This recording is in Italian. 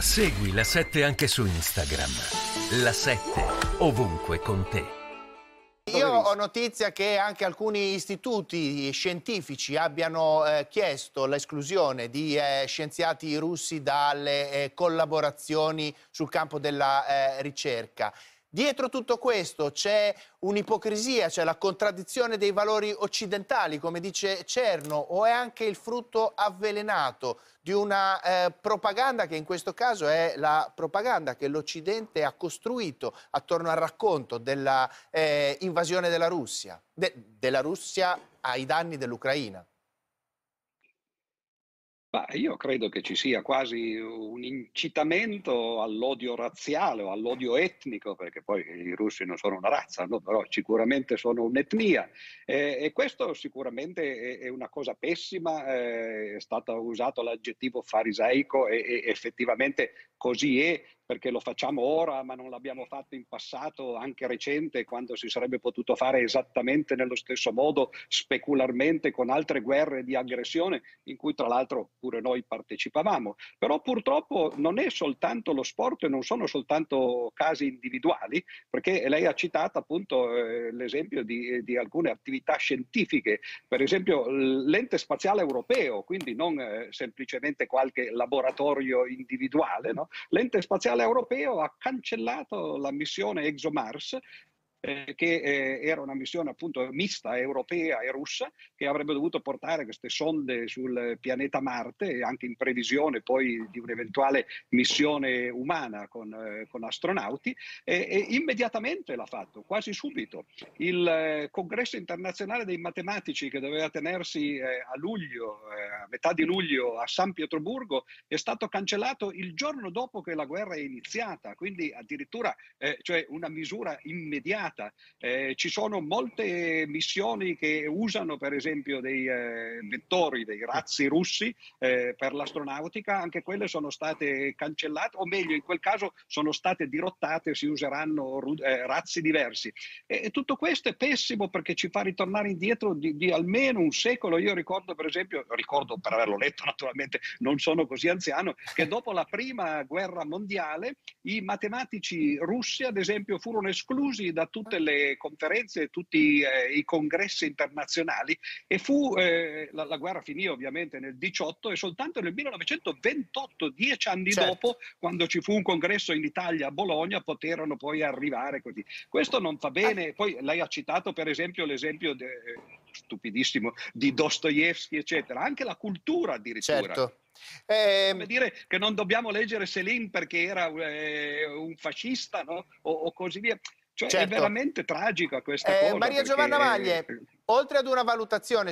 Segui la 7 anche su Instagram. La 7 ovunque con te. Io ho notizia che anche alcuni istituti scientifici abbiano eh, chiesto l'esclusione di eh, scienziati russi dalle eh, collaborazioni sul campo della eh, ricerca. Dietro tutto questo c'è un'ipocrisia, c'è la contraddizione dei valori occidentali, come dice Cerno, o è anche il frutto avvelenato di una eh, propaganda che in questo caso è la propaganda che l'Occidente ha costruito attorno al racconto dell'invasione eh, della Russia, de della Russia ai danni dell'Ucraina? Ma io credo che ci sia quasi un incitamento all'odio razziale o all'odio etnico, perché poi i russi non sono una razza, no? però sicuramente sono un'etnia. Eh, e questo sicuramente è, è una cosa pessima, eh, è stato usato l'aggettivo farisaico e, e effettivamente così è perché lo facciamo ora ma non l'abbiamo fatto in passato anche recente quando si sarebbe potuto fare esattamente nello stesso modo specularmente con altre guerre di aggressione in cui tra l'altro pure noi partecipavamo. Però purtroppo non è soltanto lo sport e non sono soltanto casi individuali perché lei ha citato appunto eh, l'esempio di, di, alcune attività scientifiche, per esempio l'ente spaziale europeo, quindi non eh, semplicemente qualche laboratorio individuale, no? l'ente spaziale europeo ha cancellato la missione ExoMars eh, che eh, era una missione appunto mista europea e russa che avrebbe dovuto portare queste sonde sul pianeta Marte anche in previsione poi di un'eventuale missione umana con, eh, con astronauti e, e, immediatamente l'ha fatto, quasi subito. Il eh, congresso internazionale dei matematici che doveva tenersi eh, a luglio, eh, a metà di luglio a San Pietroburgo è stato cancellato il giorno dopo che la guerra è iniziata, quindi addirittura cioè una misura immediata immediata. Eh, ci sono molte missioni che usano per esempio dei eh, vettori, dei razzi russi eh, per l'astronautica, anche quelle sono state cancellate, o meglio in quel caso sono state dirottate, si useranno eh, razzi diversi. E, tutto questo è pessimo perché ci fa ritornare indietro di, di almeno un secolo. Io ricordo per esempio, ricordo per averlo letto naturalmente, non sono così anziano, che dopo la prima guerra mondiale i matematici russi ad esempio furono esclusi da tutti tutte le conferenze, tutti eh, i congressi internazionali e fu, eh, la, la, guerra finì ovviamente nel 18 e soltanto nel 1928, dieci anni certo. dopo, quando ci fu un congresso in Italia a Bologna, poterono poi arrivare così. Questo non fa bene, poi lei ha citato per esempio l'esempio de, stupidissimo di Dostoevsky, eccetera, anche la cultura addirittura. Certo. Eh, Come dire che non dobbiamo leggere Céline perché era eh, un fascista no? o, o, così via. Cioè certo. è veramente tragica questa eh, cosa. Maria perché... Giovanna Maglie, oltre ad una valutazione